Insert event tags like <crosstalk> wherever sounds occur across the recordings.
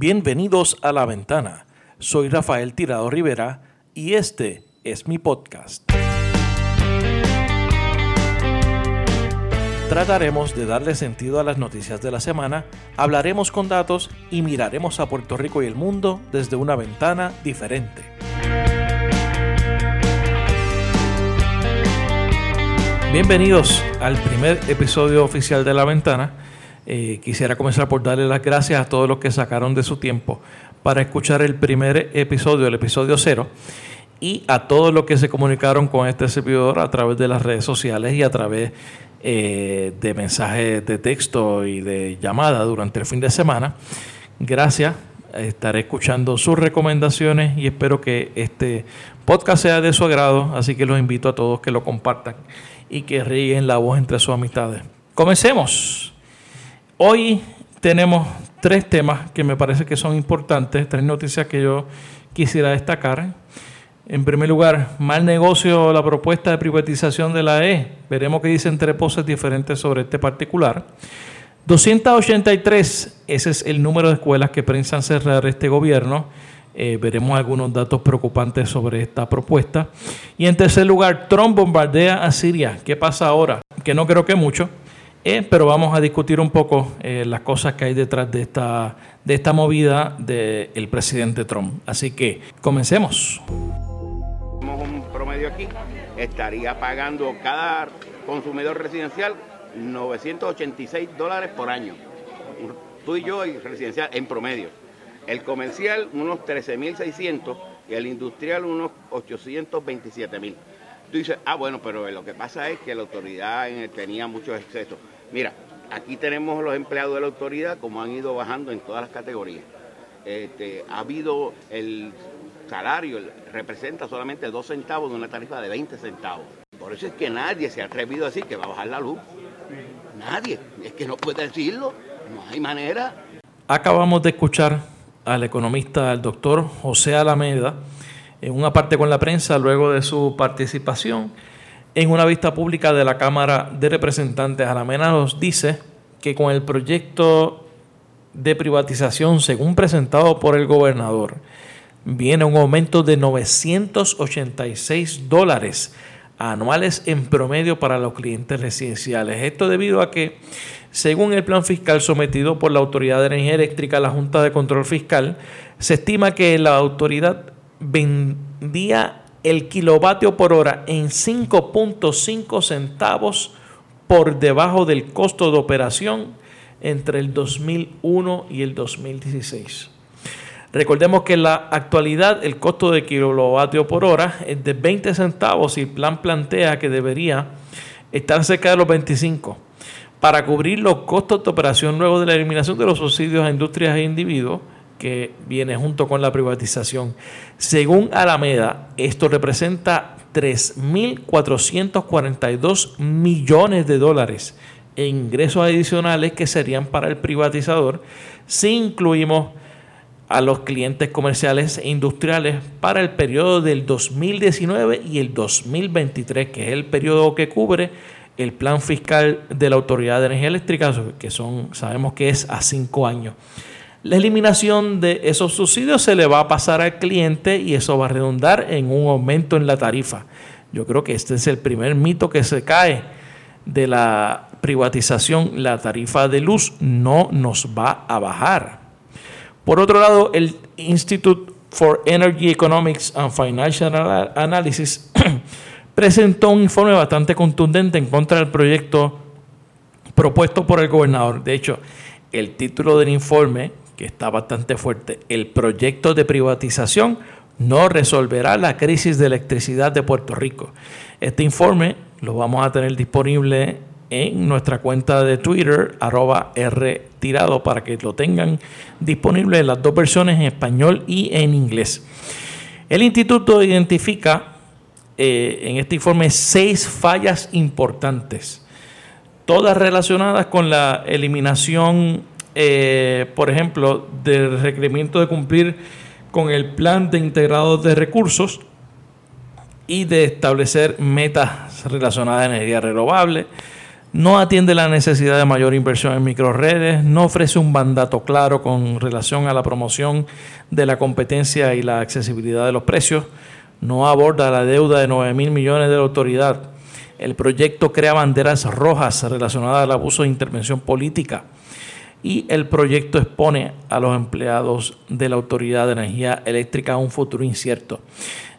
Bienvenidos a La Ventana. Soy Rafael Tirado Rivera y este es mi podcast. Trataremos de darle sentido a las noticias de la semana, hablaremos con datos y miraremos a Puerto Rico y el mundo desde una ventana diferente. Bienvenidos al primer episodio oficial de La Ventana. Eh, quisiera comenzar por darle las gracias a todos los que sacaron de su tiempo para escuchar el primer episodio, el episodio cero, y a todos los que se comunicaron con este servidor a través de las redes sociales y a través eh, de mensajes de texto y de llamada durante el fin de semana. Gracias, estaré escuchando sus recomendaciones y espero que este podcast sea de su agrado, así que los invito a todos que lo compartan y que ríen la voz entre sus amistades. Comencemos. Hoy tenemos tres temas que me parece que son importantes, tres noticias que yo quisiera destacar. En primer lugar, mal negocio la propuesta de privatización de la E. Veremos qué dicen tres voces diferentes sobre este particular. 283, ese es el número de escuelas que piensan cerrar este gobierno. Eh, veremos algunos datos preocupantes sobre esta propuesta. Y en tercer lugar, Trump bombardea a Siria. ¿Qué pasa ahora? Que no creo que mucho, eh, pero vamos a discutir un poco eh, las cosas que hay detrás de esta, de esta movida del presidente Trump. Así que comencemos. Un promedio aquí estaría pagando cada consumidor residencial 986 dólares por año. Tú y yo y residencial en promedio. El comercial unos 13.600 y el industrial unos 827.000. Tú dices, ah, bueno, pero lo que pasa es que la autoridad tenía muchos excesos. Mira, aquí tenemos los empleados de la autoridad como han ido bajando en todas las categorías. Este, ha habido el salario, representa solamente dos centavos de una tarifa de 20 centavos. Por eso es que nadie se ha atrevido a decir que va a bajar la luz. Nadie. Es que no puede decirlo. No hay manera. Acabamos de escuchar al economista, al doctor José Alameda, en una parte con la prensa luego de su participación en una vista pública de la Cámara de Representantes. Alameda nos dice que con el proyecto de privatización, según presentado por el gobernador, viene un aumento de 986 dólares anuales en promedio para los clientes residenciales. Esto debido a que, según el plan fiscal sometido por la Autoridad de Energía Eléctrica, la Junta de Control Fiscal, se estima que la autoridad vendía el kilovatio por hora en 5.5 centavos por debajo del costo de operación entre el 2001 y el 2016. Recordemos que en la actualidad el costo de kilovatio por hora es de 20 centavos y el plan plantea que debería estar cerca de los 25 para cubrir los costos de operación luego de la eliminación de los subsidios a industrias e individuos que viene junto con la privatización. Según Alameda, esto representa 3.442 millones de dólares en ingresos adicionales que serían para el privatizador si incluimos a los clientes comerciales e industriales para el periodo del 2019 y el 2023, que es el periodo que cubre el plan fiscal de la Autoridad de Energía Eléctrica, que son, sabemos que es a cinco años. La eliminación de esos subsidios se le va a pasar al cliente y eso va a redundar en un aumento en la tarifa. Yo creo que este es el primer mito que se cae de la privatización. La tarifa de luz no nos va a bajar. Por otro lado, el Institute for Energy Economics and Financial Analysis <clears throat> presentó un informe bastante contundente en contra del proyecto propuesto por el gobernador. De hecho, el título del informe, que está bastante fuerte, el proyecto de privatización no resolverá la crisis de electricidad de Puerto Rico. Este informe lo vamos a tener disponible en nuestra cuenta de Twitter, arroba Rtirado, para que lo tengan disponible en las dos versiones, en español y en inglés. El instituto identifica eh, en este informe seis fallas importantes, todas relacionadas con la eliminación, eh, por ejemplo, del requerimiento de cumplir con el plan de integrado de recursos y de establecer metas relacionadas a energía renovable, no atiende la necesidad de mayor inversión en microredes, no ofrece un mandato claro con relación a la promoción de la competencia y la accesibilidad de los precios, no aborda la deuda de 9 mil millones de la autoridad. El proyecto crea banderas rojas relacionadas al abuso de intervención política y el proyecto expone a los empleados de la Autoridad de Energía Eléctrica a un futuro incierto.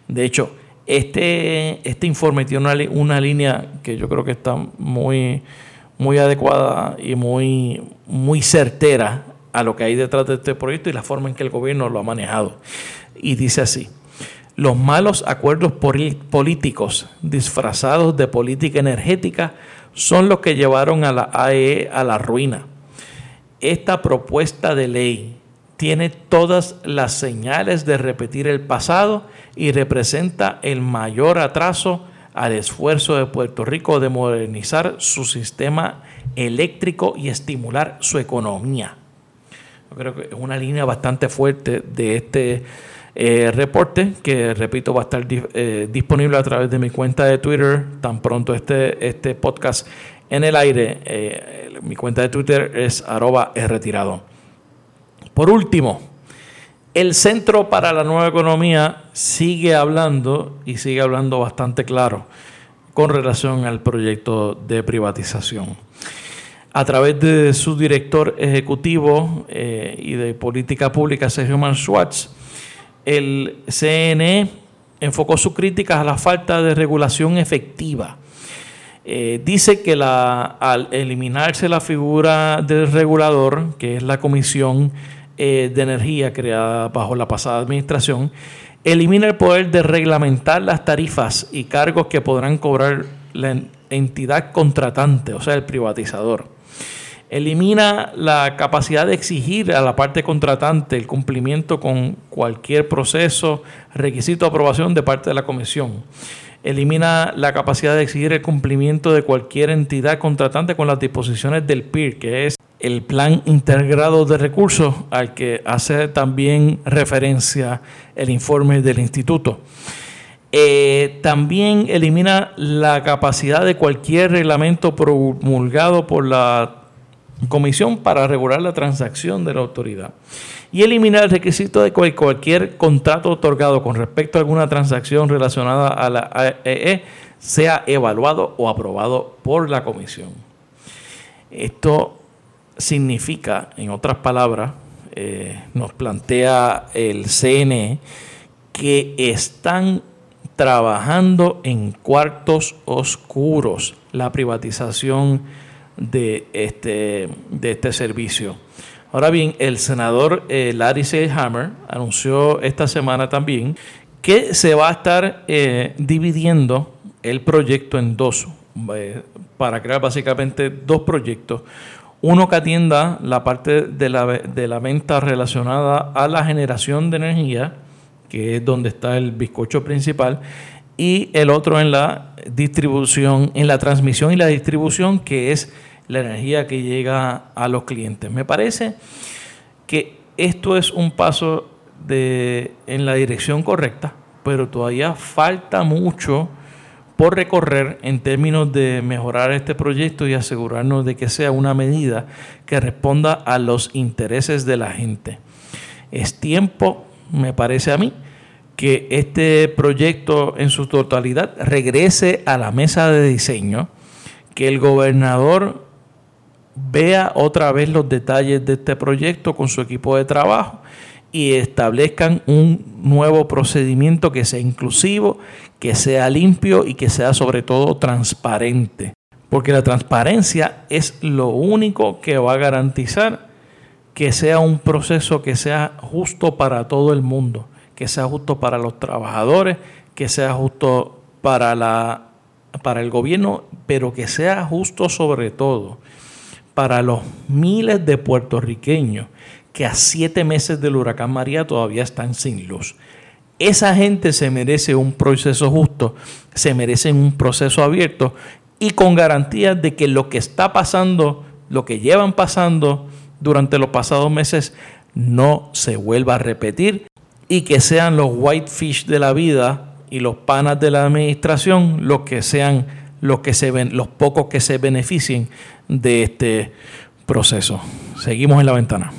De hecho, este, este informe tiene una, una línea que yo creo que está muy, muy adecuada y muy, muy certera a lo que hay detrás de este proyecto y la forma en que el gobierno lo ha manejado. Y dice así, los malos acuerdos políticos disfrazados de política energética son los que llevaron a la AE a la ruina. Esta propuesta de ley tiene todas las señales de repetir el pasado y representa el mayor atraso al esfuerzo de Puerto Rico de modernizar su sistema eléctrico y estimular su economía. Yo creo que es una línea bastante fuerte de este eh, reporte que, repito, va a estar eh, disponible a través de mi cuenta de Twitter tan pronto este, este podcast en el aire. Eh, mi cuenta de Twitter es arroba retirado. Por último, el Centro para la Nueva Economía sigue hablando y sigue hablando bastante claro con relación al proyecto de privatización. A través de su director ejecutivo eh, y de política pública, Sergio Schwartz, el CNE enfocó sus críticas a la falta de regulación efectiva. Eh, dice que al eliminarse la figura del regulador, que es la comisión eh, de energía creada bajo la pasada administración, elimina el poder de reglamentar las tarifas y cargos que podrán cobrar la entidad contratante, o sea, el privatizador. Elimina la capacidad de exigir a la parte contratante el cumplimiento con cualquier proceso, requisito de aprobación de parte de la comisión. Elimina la capacidad de exigir el cumplimiento de cualquier entidad contratante con las disposiciones del PIR, que es el plan integrado de recursos al que hace también referencia el informe del instituto. Eh, también elimina la capacidad de cualquier reglamento promulgado por la comisión para regular la transacción de la autoridad y elimina el requisito de que cualquier contrato otorgado con respecto a alguna transacción relacionada a la AEE e sea evaluado o aprobado por la comisión. Esto significa, en otras palabras, eh, nos plantea el CNE que están trabajando en cuartos oscuros la privatización de este, de este servicio. Ahora bien, el senador eh, Larry Selhammer anunció esta semana también que se va a estar eh, dividiendo el proyecto en dos, para crear básicamente dos proyectos. Uno que atienda la parte de la, de la venta relacionada a la generación de energía, que es donde está el bizcocho principal, y el otro en la distribución, en la transmisión y la distribución, que es la energía que llega a los clientes. Me parece que esto es un paso de, en la dirección correcta, pero todavía falta mucho por recorrer en términos de mejorar este proyecto y asegurarnos de que sea una medida que responda a los intereses de la gente. Es tiempo, me parece a mí, que este proyecto en su totalidad regrese a la mesa de diseño, que el gobernador vea otra vez los detalles de este proyecto con su equipo de trabajo y establezcan un nuevo procedimiento que sea inclusivo, que sea limpio y que sea sobre todo transparente. Porque la transparencia es lo único que va a garantizar que sea un proceso que sea justo para todo el mundo, que sea justo para los trabajadores, que sea justo para, la, para el gobierno, pero que sea justo sobre todo para los miles de puertorriqueños que a siete meses del huracán María todavía están sin luz. Esa gente se merece un proceso justo, se merece un proceso abierto y con garantías de que lo que está pasando, lo que llevan pasando durante los pasados meses, no se vuelva a repetir y que sean los whitefish de la vida y los panas de la administración los que sean los, que se ven, los pocos que se beneficien de este proceso. Seguimos en la ventana.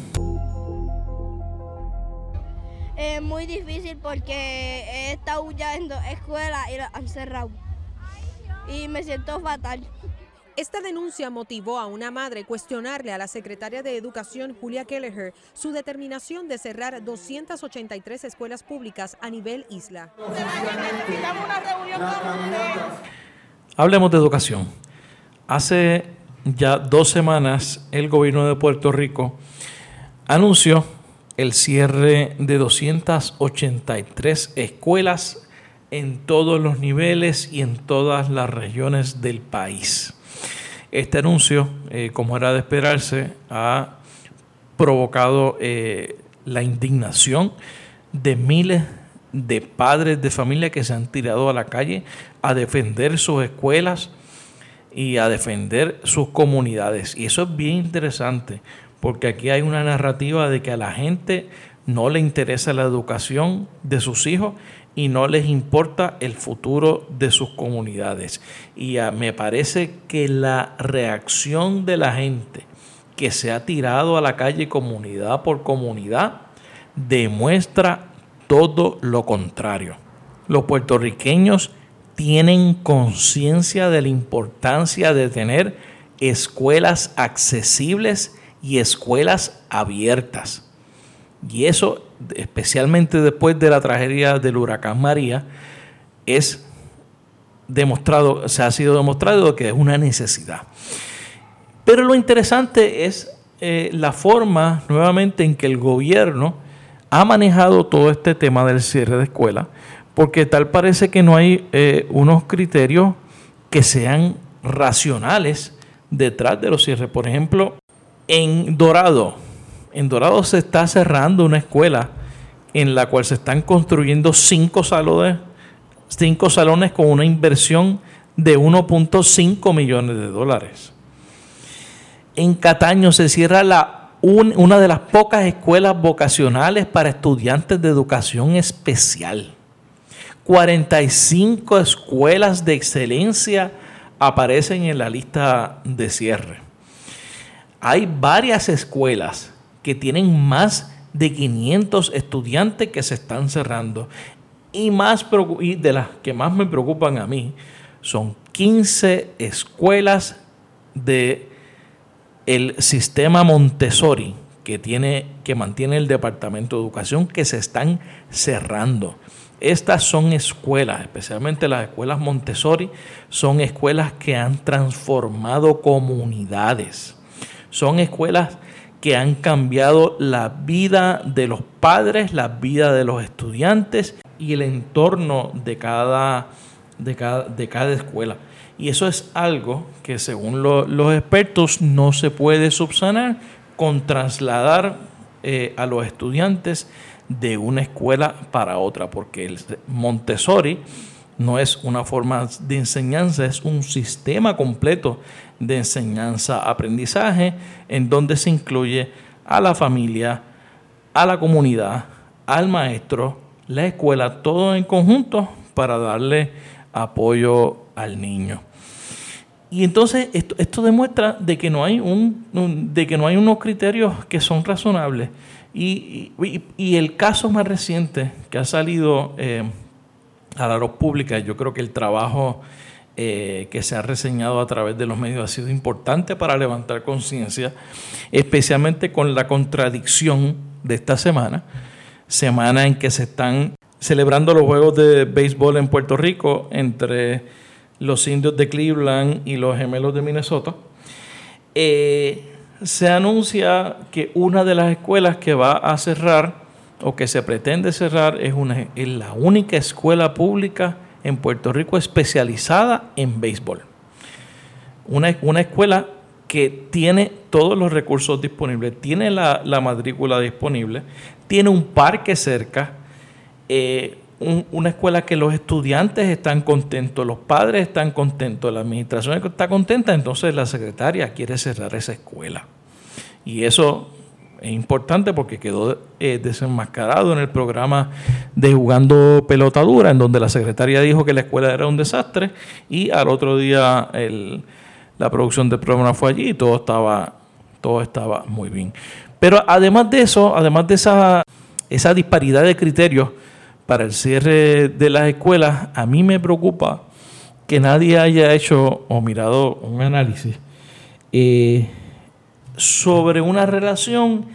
Es muy difícil porque he estado ya en dos escuelas y las han cerrado. Y me siento fatal. Esta denuncia motivó a una madre cuestionarle a la secretaria de Educación, Julia Kelleher, su determinación de cerrar 283 escuelas públicas a nivel isla. Hablemos de educación. Hace ya dos semanas el gobierno de Puerto Rico anunció el cierre de 283 escuelas en todos los niveles y en todas las regiones del país. Este anuncio, eh, como era de esperarse, ha provocado eh, la indignación de miles de padres de familia que se han tirado a la calle a defender sus escuelas y a defender sus comunidades. Y eso es bien interesante, porque aquí hay una narrativa de que a la gente no le interesa la educación de sus hijos y no les importa el futuro de sus comunidades. Y me parece que la reacción de la gente que se ha tirado a la calle comunidad por comunidad demuestra todo lo contrario. Los puertorriqueños tienen conciencia de la importancia de tener escuelas accesibles y escuelas abiertas. Y eso, especialmente después de la tragedia del huracán María, es demostrado, se ha sido demostrado que es una necesidad. Pero lo interesante es eh, la forma nuevamente en que el gobierno ha manejado todo este tema del cierre de escuelas, porque tal parece que no hay eh, unos criterios que sean racionales detrás de los cierres. Por ejemplo, en Dorado, en Dorado se está cerrando una escuela en la cual se están construyendo cinco salones, cinco salones con una inversión de 1.5 millones de dólares. En Cataño se cierra la, una de las pocas escuelas vocacionales para estudiantes de educación especial. 45 escuelas de excelencia aparecen en la lista de cierre. Hay varias escuelas que tienen más de 500 estudiantes que se están cerrando. Y, más, y de las que más me preocupan a mí son 15 escuelas de el sistema Montessori que tiene que mantiene el Departamento de Educación que se están cerrando. Estas son escuelas, especialmente las escuelas Montessori, son escuelas que han transformado comunidades. Son escuelas que han cambiado la vida de los padres, la vida de los estudiantes y el entorno de cada, de cada, de cada escuela. Y eso es algo que según los expertos no se puede subsanar con trasladar eh, a los estudiantes de una escuela para otra, porque el Montessori no es una forma de enseñanza, es un sistema completo de enseñanza-aprendizaje en donde se incluye a la familia, a la comunidad, al maestro, la escuela, todo en conjunto para darle apoyo al niño. Y entonces esto, demuestra de que, no hay un, de que no hay unos criterios que son razonables. Y, el caso más reciente que ha salido eh, a la luz pública, yo creo que el trabajo eh, que se ha reseñado a través de los medios ha sido importante para levantar conciencia, especialmente con la contradicción de esta semana, semana en que se están celebrando los Juegos de Béisbol en Puerto Rico entre los indios de Cleveland y los gemelos de Minnesota. Eh, se anuncia que una de las escuelas que va a cerrar o que se pretende cerrar es, la única escuela pública en Puerto Rico especializada en béisbol. Una, una escuela que tiene todos los recursos disponibles, tiene la, matrícula disponible, tiene un parque cerca, eh, una escuela que los estudiantes están contentos, los padres están contentos, la administración está contenta, entonces la secretaria quiere cerrar esa escuela. Y eso es importante porque quedó eh, desenmascarado en el programa de Jugando Pelotadura, en donde la secretaria dijo que la escuela era un desastre y al otro día la producción del programa fue allí y todo estaba, todo estaba muy bien. Pero además de eso, además de esa, esa disparidad de criterios para el cierre de las escuelas, a mí me preocupa que nadie haya hecho o mirado un análisis eh, sobre una relación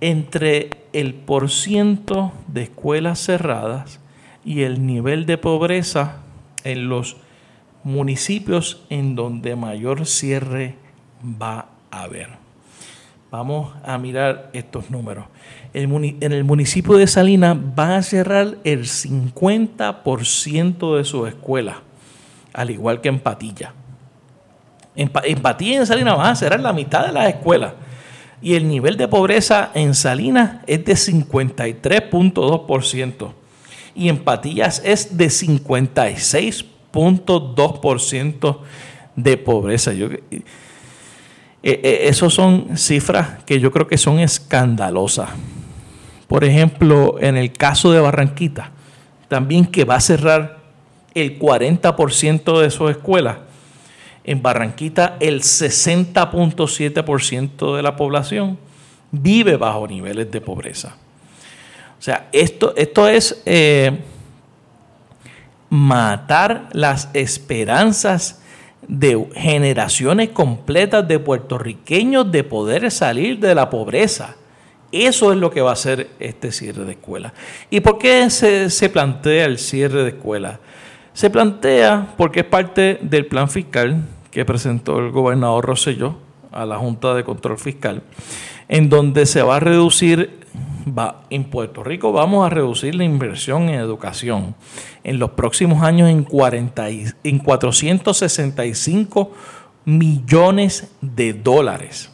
entre el porciento de escuelas cerradas y el nivel de pobreza en los municipios en donde mayor cierre va a haber. Vamos a mirar estos números. en el municipio de Salinas van a cerrar el 50% de sus escuelas, al igual que en Patilla. En, Patilla y en Salinas van a cerrar la mitad de las escuelas. Y el nivel de pobreza en Salinas es de 53.2%. Y en Patillas es de 56.2% de pobreza. Yo, eh, eh, son cifras que yo creo que son escandalosas. Por ejemplo, en el caso de Barranquita, también que va a cerrar el 40% de sus escuelas en Barranquita el 60.7% de la población vive bajo niveles de pobreza. O sea, esto, esto es eh, matar las esperanzas de generaciones completas de puertorriqueños de poder salir de la pobreza. Eso es lo que va a hacer este cierre de escuela. ¿Y por qué se, se plantea el cierre de escuela? Se plantea porque es parte del plan fiscal que presentó el gobernador Rosselló a la Junta de Control Fiscal, en donde se va a reducir, va, en Puerto Rico vamos a reducir la inversión en educación en los próximos años en, 40 en 465 millones de dólares.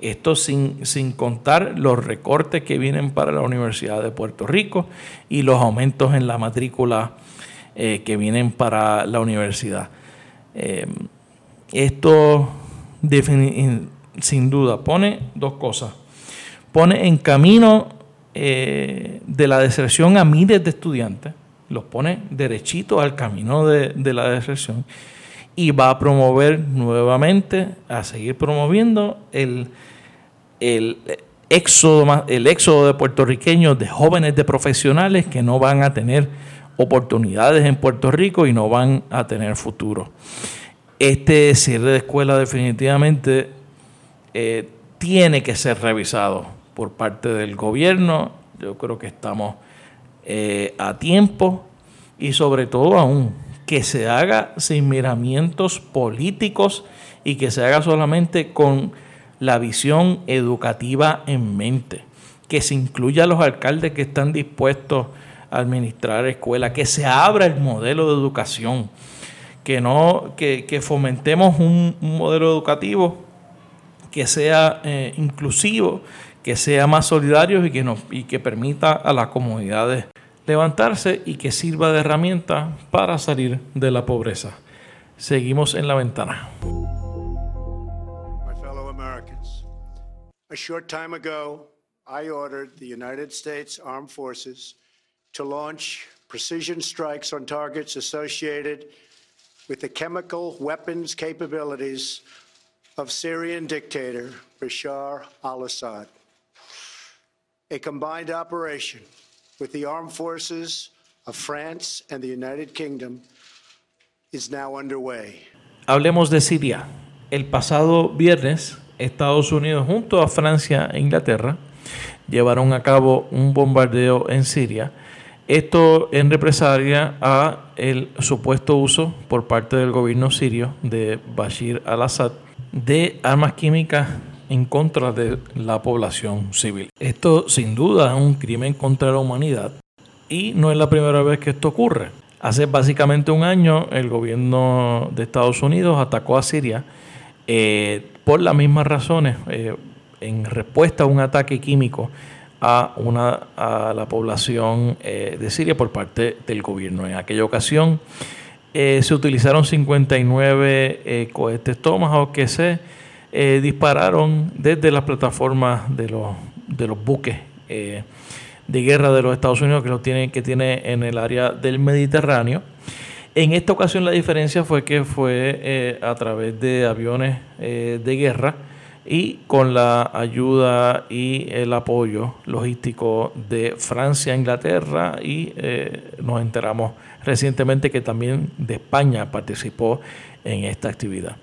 Esto sin, sin, contar los recortes que vienen para la Universidad de Puerto Rico y los aumentos en la matrícula eh, que vienen para la universidad. Eh, esto sin duda pone dos cosas. Pone en camino eh, de la deserción a miles de estudiantes, los pone derechito al camino de, la deserción y va a promover nuevamente, a seguir promoviendo el, el éxodo, el éxodo de puertorriqueños, de jóvenes, de profesionales que no van a tener oportunidades en Puerto Rico y no van a tener futuro. Este cierre de escuela definitivamente eh, tiene que ser revisado por parte del gobierno. Yo creo que estamos eh, a tiempo y sobre todo aún que se haga sin miramientos políticos y que se haga solamente con la visión educativa en mente, que se incluya a los alcaldes que están dispuestos administrar escuelas, que se abra el modelo de educación, que, no, que, fomentemos un, modelo educativo que sea eh, inclusivo, que sea más solidario y que, nos, y que permita a las comunidades levantarse y que sirva de herramienta para salir de la pobreza. Seguimos en la ventana. A short time ago, I ordered the United States Armed Forces to launch precision strikes on targets associated with the chemical weapons capabilities of Syrian dictator Bashar al Assad. A combined operation with the armed forces of France and the United Kingdom is now underway. Hablemos de Siria. El pasado viernes, Estados Unidos junto a Francia e Inglaterra llevaron a cabo un bombardeo en Siria Esto en represalia a el supuesto uso por parte del gobierno sirio de Bashir al-Assad de armas químicas en contra de la población civil. Esto sin duda es un crimen contra la humanidad y no es la primera vez que esto ocurre. Hace básicamente un año el gobierno de Estados Unidos atacó a Siria eh, por las mismas razones, eh, en respuesta a un ataque químico a, una, a la población eh, de Siria por parte del gobierno. En aquella ocasión se utilizaron 59 eh, cohetes Tomahawk que se eh, dispararon desde las plataformas de los, de los buques eh, de guerra de los Estados Unidos que, lo tiene, que tiene en el área del Mediterráneo. En esta ocasión la diferencia fue que fue eh, a través de aviones de guerra y con la ayuda y el apoyo logístico de Francia, Inglaterra y nos enteramos recientemente que también de España participó en esta actividad.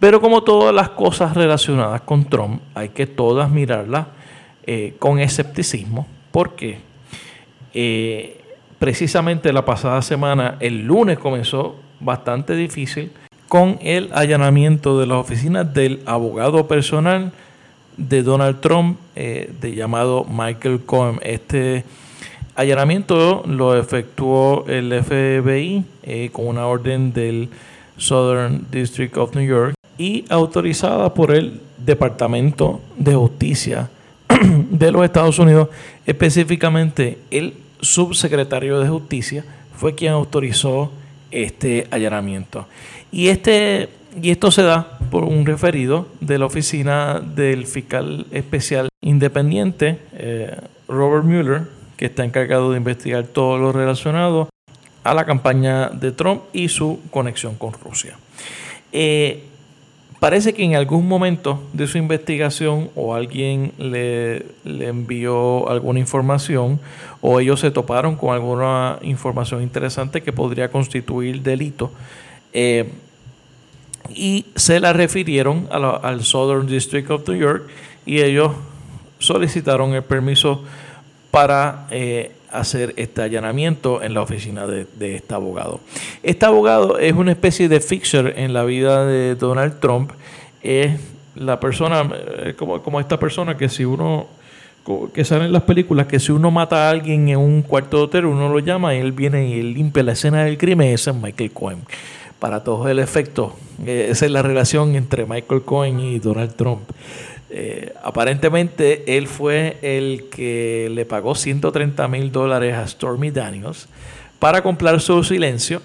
Pero como todas las cosas relacionadas con Trump, hay que todas mirarlas eh, con escepticismo, porque eh, precisamente la pasada semana, el lunes comenzó bastante difícil con el allanamiento de las oficinas del abogado personal de Donald Trump, eh, de llamado Michael Cohen. Este allanamiento lo efectuó el FBI con una orden del Southern District of New York y autorizada por el Departamento de Justicia <clears throat> de los Estados Unidos, específicamente el subsecretario de Justicia fue quien autorizó este allanamiento. Y este y esto se da por un referido de la oficina del fiscal especial independiente eh, Robert Mueller, que está encargado de investigar todo lo relacionado a la campaña de Trump y su conexión con Rusia. Eh, parece que en algún momento de su investigación o alguien le, envió alguna información o ellos se toparon con alguna información interesante que podría constituir delito eh, y se la refirieron al Southern District of New York y ellos solicitaron el permiso para eh, hacer este allanamiento en la oficina de, este abogado. Este abogado es una especie de fixer en la vida de Donald Trump. Es la persona, eh, como, como esta persona que si uno que sale en las películas que si uno mata a alguien en un cuarto de hotel, uno lo llama y él viene y limpia la escena del crimen, ese es Michael Cohen. Para todos el efecto, eh, esa es la relación entre Michael Cohen y Donald Trump. Eh, aparentemente él fue el que le pagó 130 mil dólares a Stormy Daniels para comprar su silencio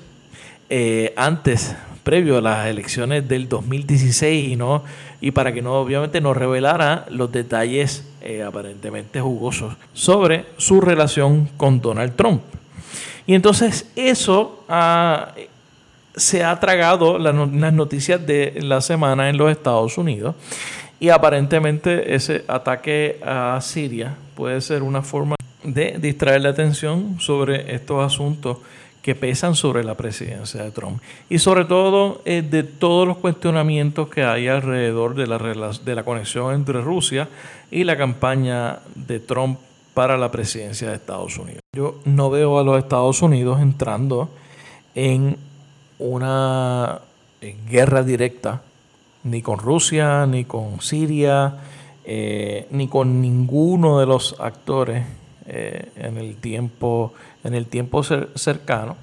eh, antes, previo a las elecciones del 2016 y no y para que no obviamente no revelara los detalles eh, aparentemente jugosos sobre su relación con Donald Trump. Y entonces eso se ha tragado las noticias de la semana en los Estados Unidos y aparentemente ese ataque a Siria puede ser una forma de distraer la atención sobre estos asuntos que pesan sobre la presidencia de Trump. Y sobre todo eh, de todos los cuestionamientos que hay alrededor de la, de la conexión entre Rusia y la campaña de Trump para la presidencia de Estados Unidos. Yo no veo a los Estados Unidos entrando en una guerra directa ni con Rusia, ni con Siria, eh, ni con ninguno de los actores eh, en el tiempo, en el tiempo cercano,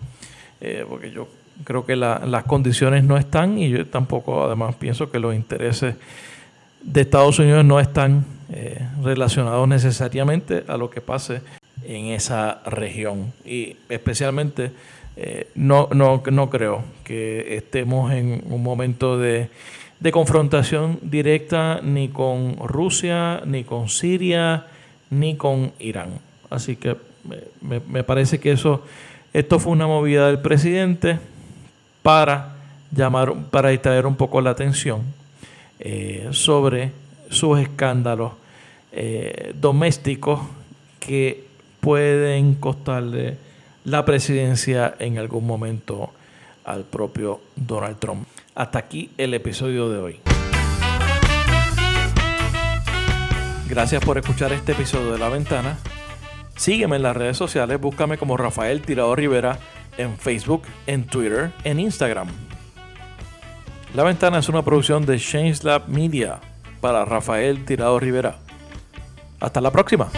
eh, porque yo creo que las condiciones no están y yo tampoco además pienso que los intereses de Estados Unidos no están relacionados necesariamente a lo que pase en esa región. Y especialmente no, no, no creo que estemos en un momento de de confrontación directa ni con Rusia, ni con Siria, ni con Irán. Así que me, parece que eso, esto fue una movida del presidente para llamar, para distraer un poco la atención eh, sobre sus escándalos eh, domésticos que pueden costarle la presidencia en algún momento al propio Donald Trump. Hasta aquí el episodio de hoy. Gracias por escuchar este episodio de La Ventana. Sígueme en las redes sociales, búscame como Rafael Tirado Rivera en Facebook, en Twitter, en Instagram. La Ventana es una producción de Change Lab Media para Rafael Tirado Rivera. Hasta la próxima.